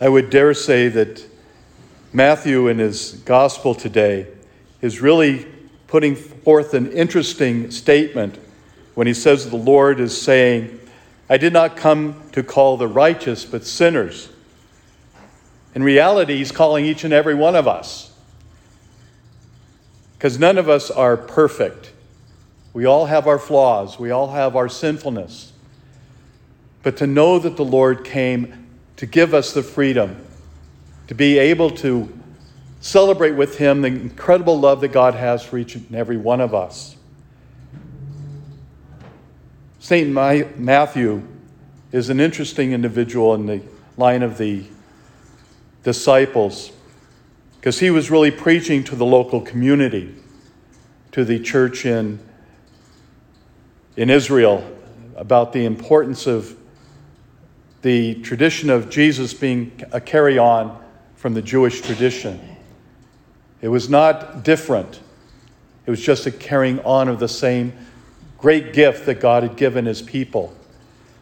I would dare say that Matthew, in his gospel today, is really putting forth an interesting statement when he says the Lord is saying, I did not come to call the righteous, but sinners. In reality, he's calling each and every one of us. Because none of us are perfect. We all have our flaws, we all have our sinfulness. But to know that the Lord came to give us the freedom to be able to celebrate with Him the incredible love that God has for each and every one of us. St. Matthew is an interesting individual in the line of the disciples because he was really preaching to the local community, to the church in, in Israel, about the importance of the tradition of Jesus being a carry on from the Jewish tradition. It was not different, it was just a carrying on of the same great gift that God had given his people.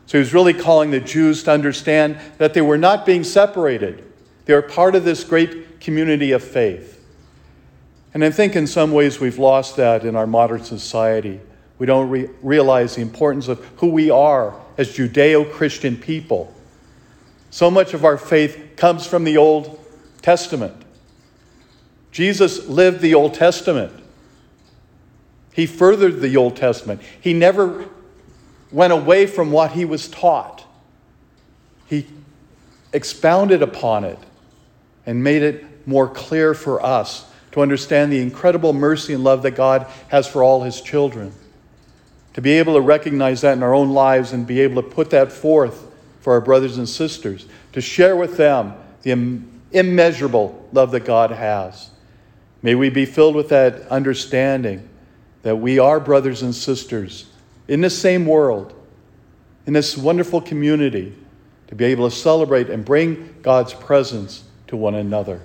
So he was really calling the Jews to understand that they were not being separated. They are part of this great community of faith. And I think in some ways we've lost that in our modern society. We don't re- realize the importance of who we are as Judeo Christian people. So much of our faith comes from the Old Testament. Jesus lived the Old Testament. He furthered the Old Testament. He never went away from what he was taught. He expounded upon it and made it more clear for us to understand the incredible mercy and love that God has for all his children. To be able to recognize that in our own lives and be able to put that forth for our brothers and sisters, to share with them the immeasurable love that God has. May we be filled with that understanding that we are brothers and sisters in the same world, in this wonderful community, to be able to celebrate and bring God's presence to one another.